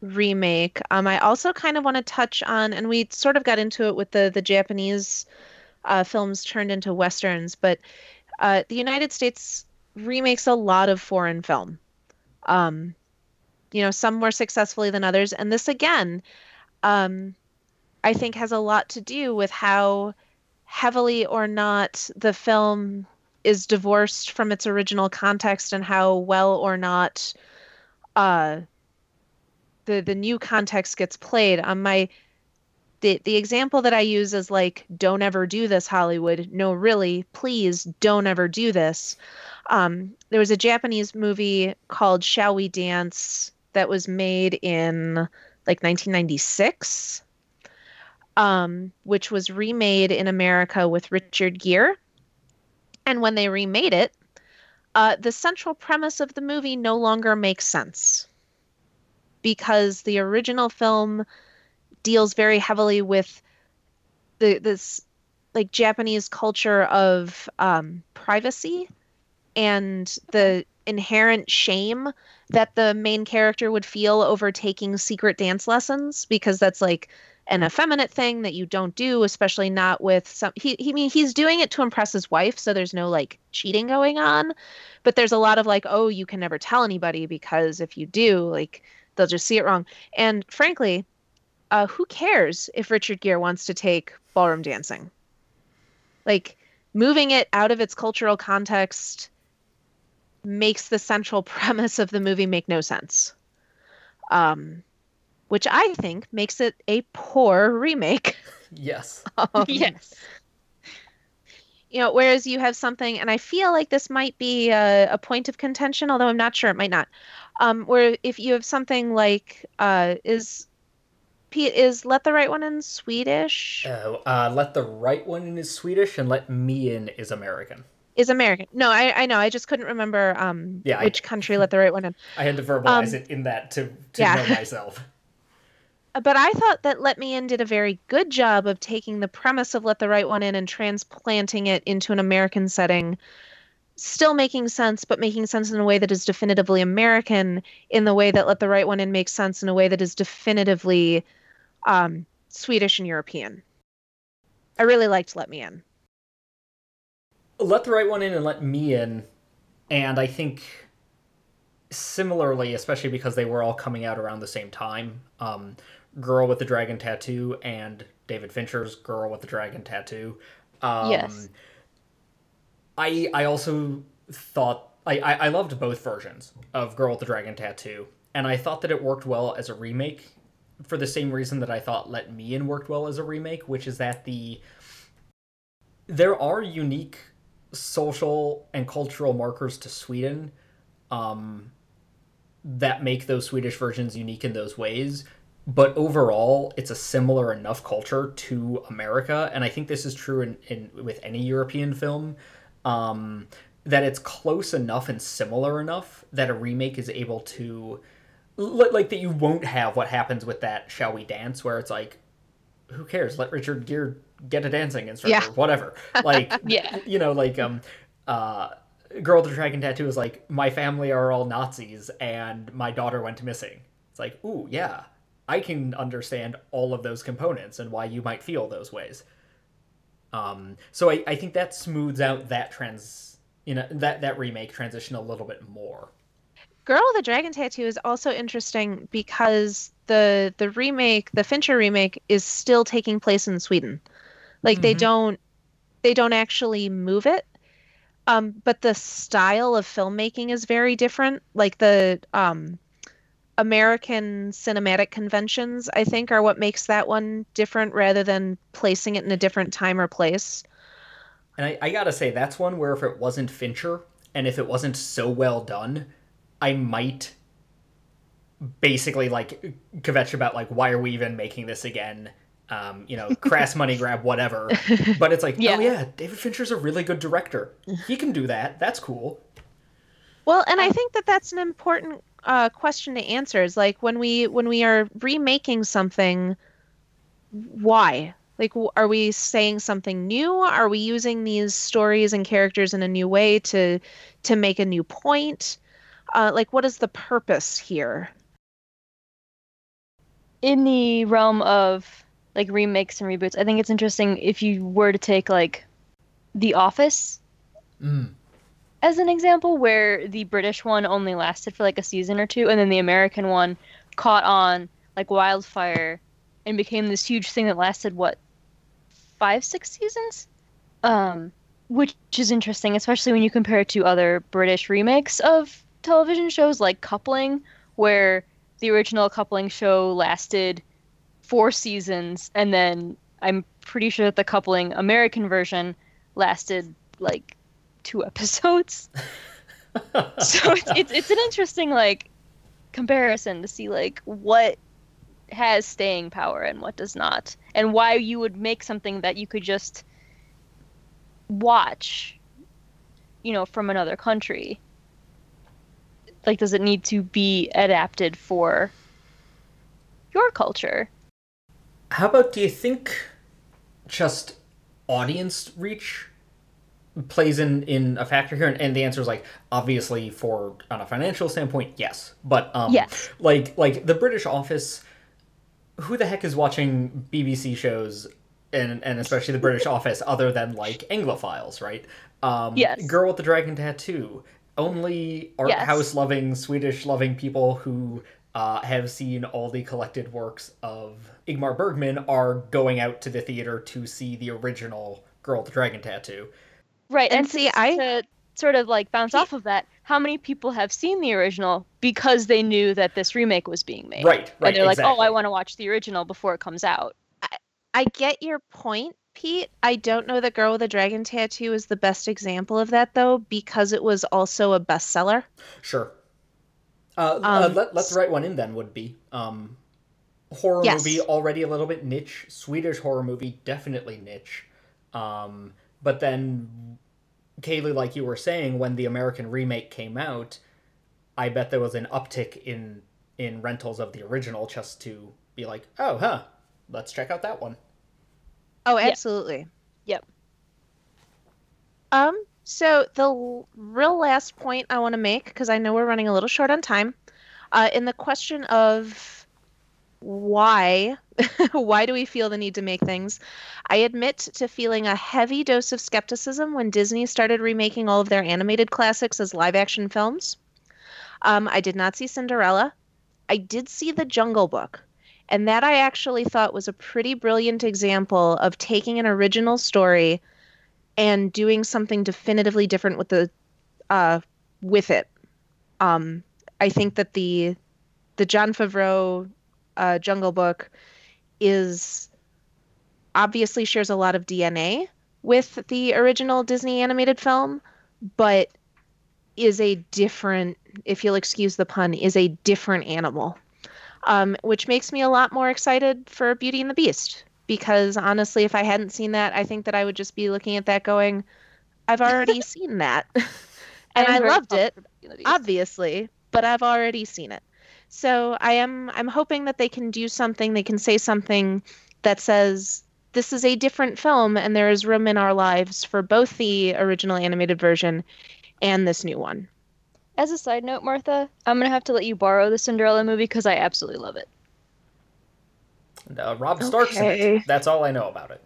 remake, um I also kind of want to touch on and we sort of got into it with the the Japanese uh films turned into westerns, but uh the United States remakes a lot of foreign film. Um you know, some more successfully than others, and this again um I think has a lot to do with how heavily or not the film is divorced from its original context and how well or not uh the the new context gets played. On my the the example that I use is like don't ever do this Hollywood. No really please don't ever do this. Um there was a Japanese movie called Shall We Dance that was made in like 1996 um, which was remade in America with Richard Gere. And when they remade it, uh, the central premise of the movie no longer makes sense. Because the original film deals very heavily with the this like Japanese culture of um, privacy and the inherent shame that the main character would feel over taking secret dance lessons because that's like an effeminate thing that you don't do, especially not with some. He, he I mean, he's doing it to impress his wife, so there's no like cheating going on, but there's a lot of like, oh, you can never tell anybody because if you do, like, they'll just see it wrong. And frankly, uh, who cares if Richard Gere wants to take ballroom dancing? Like, moving it out of its cultural context makes the central premise of the movie make no sense. Um, which I think makes it a poor remake. Yes. Um, yes. You know, whereas you have something, and I feel like this might be a, a point of contention, although I'm not sure, it might not. Um, where if you have something like, uh, is Pete is let the right one in Swedish Uh, uh, let the right one in is Swedish and let me in is American. is American. No, I I know. I just couldn't remember um Yeah, I- which country let the right one in. I had to verbalize Um, it in that to, to yeah. know myself. But I thought that Let Me In did a very good job of taking the premise of Let the Right One In and transplanting it into an American setting, still making sense, but making sense in a way that is definitively American, in the way that Let the Right One In makes sense in a way that is definitively um, Swedish and European. I really liked Let Me In. Let the right one in and let me in, and I think similarly, especially because they were all coming out around the same time. Um, Girl with the Dragon Tattoo and David Fincher's Girl with the Dragon Tattoo. Um, Yes. I I also thought I, I I loved both versions of Girl with the Dragon Tattoo. and I thought that it worked well as a remake for the same reason that I thought Let Me In worked well as a remake, which is that the there are unique social and cultural markers to Sweden um, that make those Swedish versions unique in those ways. But overall, it's a similar enough culture to America, and I think this is true in, in with any European film. Um, that it's close enough and similar enough that a remake is able to like that you won't have what happens with that shall we dance where it's like who cares let richard gere get a dancing instructor Yeah. whatever like Yeah. you know like um uh girl with the dragon tattoo is like my family are all nazis and my daughter went missing it's like ooh yeah i can understand all of those components and why you might feel those ways um so i, I think that smooths out that trans you know that that remake transition a little bit more Girl with the Dragon Tattoo is also interesting because the the remake, the Fincher remake, is still taking place in Sweden. Like they Mhm. don't they don't actually move it. Um, but the style of filmmaking is very different. Like the um, American cinematic conventions, I think, are what makes that one different rather than placing it in a different time or place. And I, I gotta say, that's one where if it wasn't Fincher and if it wasn't so well done, I might basically like kvetch about like why are we even making this again? Um, you know, crass money grab, whatever. But it's like, Yeah. oh yeah, David Fincher's a really good director. He can do that. That's cool. Well, and I think that that's an important uh, question to answer. Is like when we when we are remaking something, why? Like, w- are we saying something new? Are we using these stories and characters in a new way to to make a new point? Uh, like, what is the purpose here? in the realm of like remakes and reboots, I think it's interesting if you were to take like The Office Mm. As an example, where the British one only lasted for like a season or two, and then the American one caught on like wildfire and became this huge thing that lasted what five, six seasons? Um, which is interesting, especially when you compare it to other British remakes of television shows like Coupling, where the original Coupling show lasted four seasons, and then I'm pretty sure that the Coupling American version lasted like two episodes. so it's, it's it's an interesting like comparison to see like what has staying power and what does not, and why you would make something that you could just watch, you know, from another country. Like, does it need to be adapted for your culture? How about do you think just audience reach plays in in a factor here? And, and the answer is like obviously for on a financial standpoint, yes. But um Yes. like like the British Office, who the heck is watching BBC shows and and especially the British Office other than like Anglophiles, right? Um Yes. Girl with the Dragon Tattoo. Only art Yes. house loving, Swedish loving people who uh, have seen all the collected works of Ingmar Bergman are going out to the theater to see the original Girl with the Dragon Tattoo. Right, And and, see, to, I- to sort of like bounce off of that, how many people have seen the original because they knew that this remake was being made? Right, right. and they're like, "Oh. I want to watch the original before it comes out." I I get your point, Pete. I don't know that Girl with a Dragon Tattoo is the best example of that, though, because it was also a bestseller. Sure. Uh, uh, Um, let, let's write one in then would be um, horror Yes. movie already a little bit niche. Swedish horror movie definitely niche. Um, but then, Kaylee, like you were saying, when the American remake came out, I bet there was an uptick in in rentals of the original just to be like, oh, huh, let's check out that one. Oh, Yeah. absolutely. Yep. Um, so the l- real last point I want to make, because I know we're running a little short on time, uh, in the question of why, why do we feel the need to make things? I admit to feeling a heavy dose of skepticism when Disney started remaking all of their animated classics as live action films. Um, I did not see Cinderella. I did see The Jungle Book. And that I actually thought was a pretty brilliant example of taking an original story and doing something definitively different with the uh, with it. Um, I think that the the Jon Favreau uh, Jungle Book is obviously shares a lot of DNA with the original Disney animated film, but is a different, if you'll excuse the pun, is a different animal. Um, which makes me a lot more excited for Beauty and the Beast. Because honestly, if I hadn't seen that, I think that I would just be looking at that going, I've already seen that. and I'm I loved it, for Beauty and the Beast. obviously, but I've already seen it. So I am I'm hoping that they can do something, they can say something that says this is a different film and there is room in our lives for both the original animated version and this new one. As a side note, Martha, I'm gonna have to let you borrow the Cinderella movie because I absolutely love it. And, uh, Robb Stark's in Okay. it. That's all I know about it.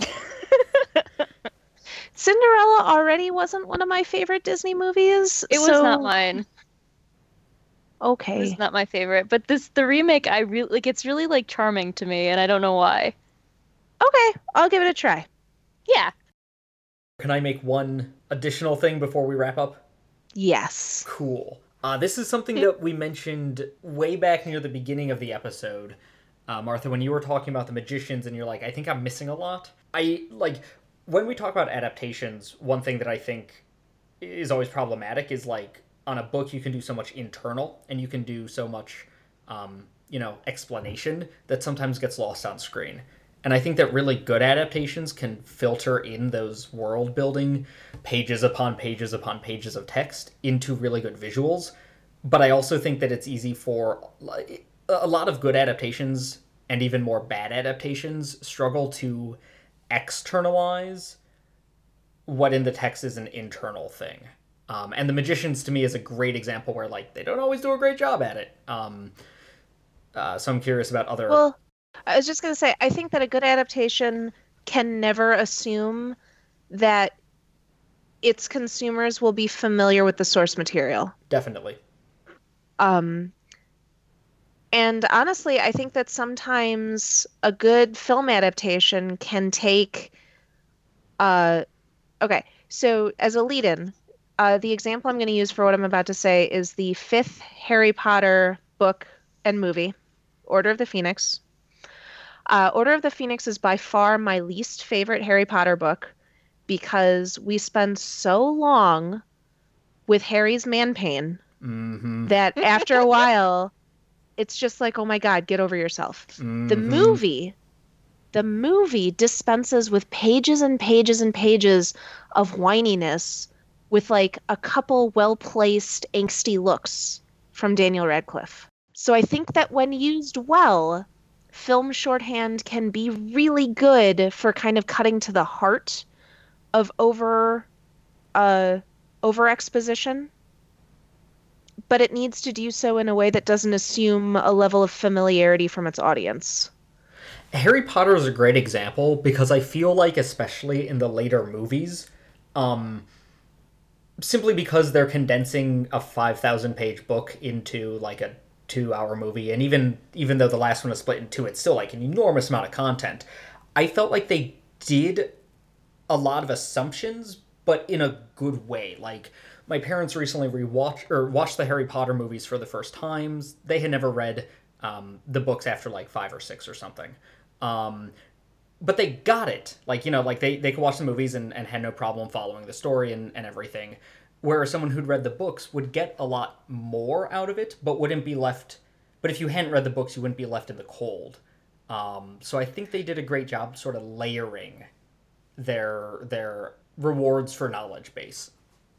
Cinderella already wasn't one of my favorite Disney movies. It was not mine. It Okay. was not my favorite, but this the remake. I really like. It's really like charming to me, and I don't know why. Okay, I'll give it a try. Yeah. Can I make one additional thing before we wrap up? Yes. Cool. Uh, this is something that we mentioned way back near the beginning of the episode, uh, Martha, when you were talking about the magicians, and you're like, I think I'm missing a lot. I like when we talk about adaptations. One thing that I think is always problematic is like on a book you can do so much internal, and you can do so much, um, you know, explanation that sometimes gets lost on screen. And I think that really good adaptations can filter in those world building pages upon pages upon pages of text into really good visuals. But I also think that it's easy for a lot of good adaptations and even more bad adaptations struggle to externalize what in the text is an internal thing. Um, and the magicians to me is a great example where like they don't always do a great job at it. Um, uh, so I'm curious about other. Well, I was just going to say, I think that a good adaptation can never assume that its consumers will be familiar with the source material. definitely. Um, and honestly, I think that sometimes a good film adaptation can take. Uh, okay, so as a lead in, uh, the example I'm going to use for what I'm about to say is the fifth Harry Potter book and movie, Order of the Phoenix. Uh, Order of the Phoenix is by far my least favorite Harry Potter book because we spend so long with Harry's man pain Mm-hmm. that after a while it's just like oh my god get over yourself the Mhm. movie the movie dispenses with pages and pages and pages of whininess with like a couple well placed angsty looks from Daniel Radcliffe so i think that when used well film shorthand can be really good for kind of cutting to the heart of over uh over exposition but it needs to do so in a way that doesn't assume a level of familiarity from its audience. Harry Potter is a great example because I feel like, especially in the later movies, um, simply because they're condensing a five thousand page book into like a two hour movie, and even even though the last one is split in two, it's still like an enormous amount of content. I felt like they did a lot of assumptions, but in a good way. Like my parents recently rewatched or watched the Harry Potter movies for the first times. They had never read um, the books after like five or six or something. Um, but they got it. Like, you know, like they, they could watch the movies and, and had no problem following the story and, and everything. Whereas someone who'd read the books would get a lot more out of it, but wouldn't be left. But if you hadn't read the books, you wouldn't be left in the cold. Um, so I think they did a great job sort of layering their their rewards for knowledge base.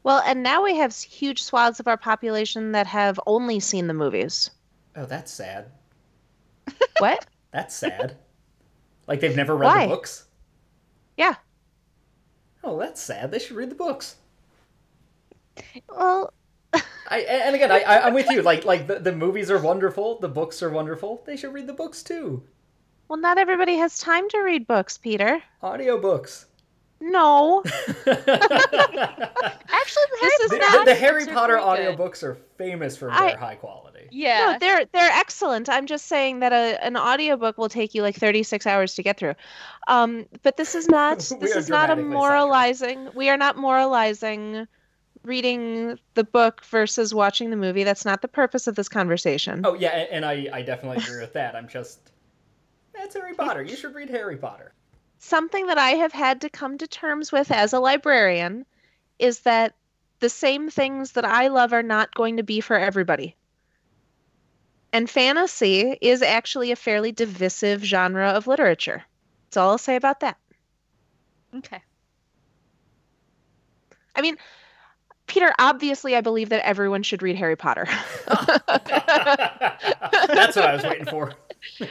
Well, and now we have huge swaths of our population that have only seen the movies. Oh, that's sad. What? That's sad. Like they've never read Why? the books. yeah. Oh, that's sad. They should read the books. Well, I and again, I, I I'm with you. Like like the, the movies are wonderful. The books are wonderful. They should read the books too. well, not everybody has time to read books, Peter. Audiobooks. No. Actually, the This Harry is the, Potter the- the audiobooks Harry are Potter pretty good. are famous for I- their high quality. Yeah. No, they're they're excellent. I'm just saying that a, an audiobook will take you like 36 hours to get through. Um, but this is not this is not a dramatically moralizing. We are not moralizing reading the book versus watching the movie. That's not the purpose of this conversation. Oh yeah, and I I definitely agree with that. I'm just that's Harry Potter. You should read Harry Potter. Something that I have had to come to terms with as a librarian is that the same things that I love are not going to be for everybody. And fantasy is actually a fairly divisive genre of literature. That's all I'll say about that. Okay. I mean, Peter, obviously, I believe that everyone should read Harry Potter. That's what I was waiting for.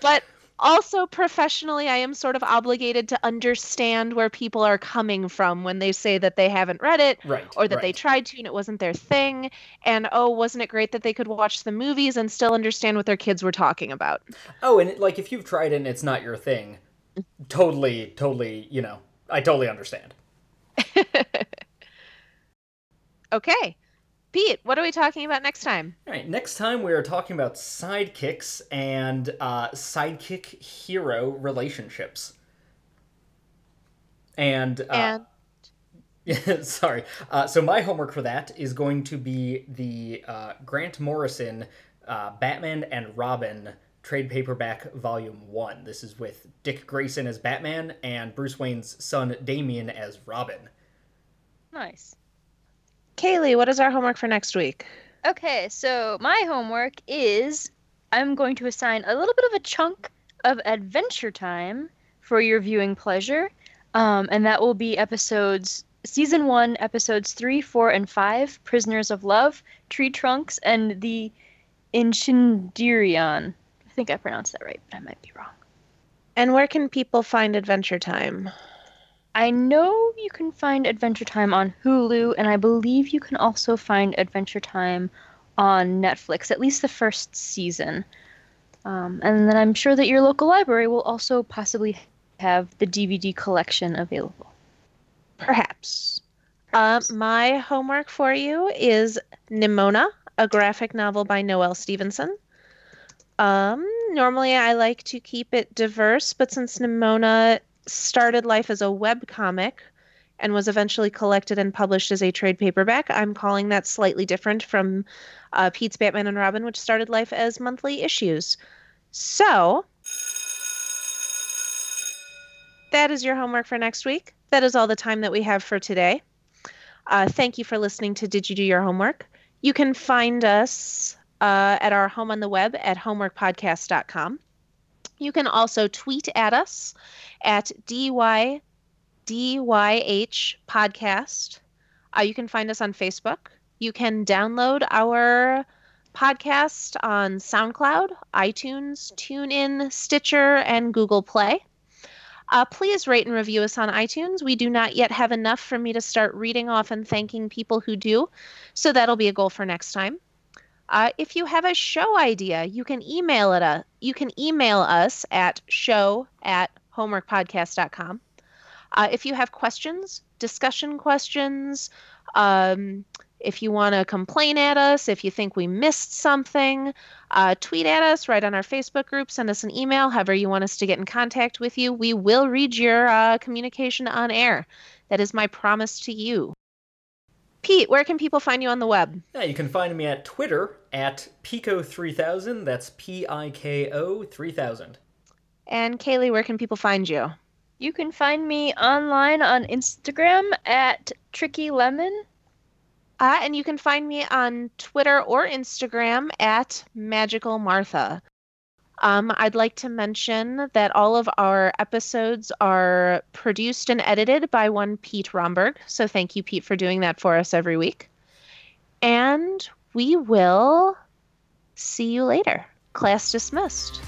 but also professionally i am sort of obligated to understand where people are coming from when they say that they haven't read it right, or that right. they tried to and it wasn't their thing. And oh wasn't it great that they could watch the movies and still understand what their kids were talking about? Oh and like if you've tried it and it's not your thing totally totally you know i totally understand. Okay Pete, what are we talking about next time? All right, next time we are talking about sidekicks and uh, sidekick hero relationships. And, uh, and... sorry. Uh, so my homework for that is going to be the uh, Grant Morrison uh, Batman and Robin trade paperback volume one. This is with Dick Grayson as Batman and Bruce Wayne's son Damian as Robin. Nice. Kaylee, what is our homework for next week? Okay, so my homework is I'm going to assign a little bit of a chunk of adventure time for your viewing pleasure, um, and that will be episodes season one, episodes three, four, and five, Prisoners of Love, Tree Trunks, and the Inchenderion. I think I pronounced that right, but I might be wrong. And where can people find Adventure Time? I know you can find Adventure Time on Hulu, and I believe you can also find Adventure Time on Netflix, at least the first season. Um, and then I'm sure that your local library will also possibly have the DVD collection available. Perhaps. Uh, my homework for you is Nimona, a graphic novel by Noelle Stevenson. Um, normally I like to keep it diverse, but since Nimona started life as a web comic and was eventually collected and published as a trade paperback. I'm calling that slightly different from uh, Pete's Batman and Robin, which started life as monthly issues. So, that is your homework for next week. That is all the time that we have for today. Uh, thank you for listening to Did You Do Your Homework? You can find us uh, at our home on the web at homeworkpodcast.com. You can also tweet at us at DY, DYH Podcast. Uh, you can find us on Facebook. You can download our podcast on SoundCloud, iTunes, TuneIn, Stitcher, and Google Play. Uh, please rate and review us on iTunes. We do not yet have enough for me to start reading off and thanking people who do, so that'll be a goal for next time. Uh, if you have a show idea, you can email it. Uh, you can email us at show at homeworkpodcast.com. Uh, if you have questions, discussion questions, um, if you want to complain at us, if you think we missed something, uh, tweet at us, write on our Facebook group, send us an email, however you want us to get in contact with you. We will read your uh, communication on air. That is my promise to you. Pete, where can people find you on the web? Yeah, you can find me at Twitter at Piko3000. That's P I K O 3000. And Kaylee, where can people find you? You can find me online on Instagram at Tricky Lemon. Uh, and you can find me on Twitter or Instagram at Magical Martha. Um, I'd like to mention that all of our episodes are produced and edited by one Pete Romberg. So thank you, Pete, for doing that for us every week. And we will see you later. Class dismissed.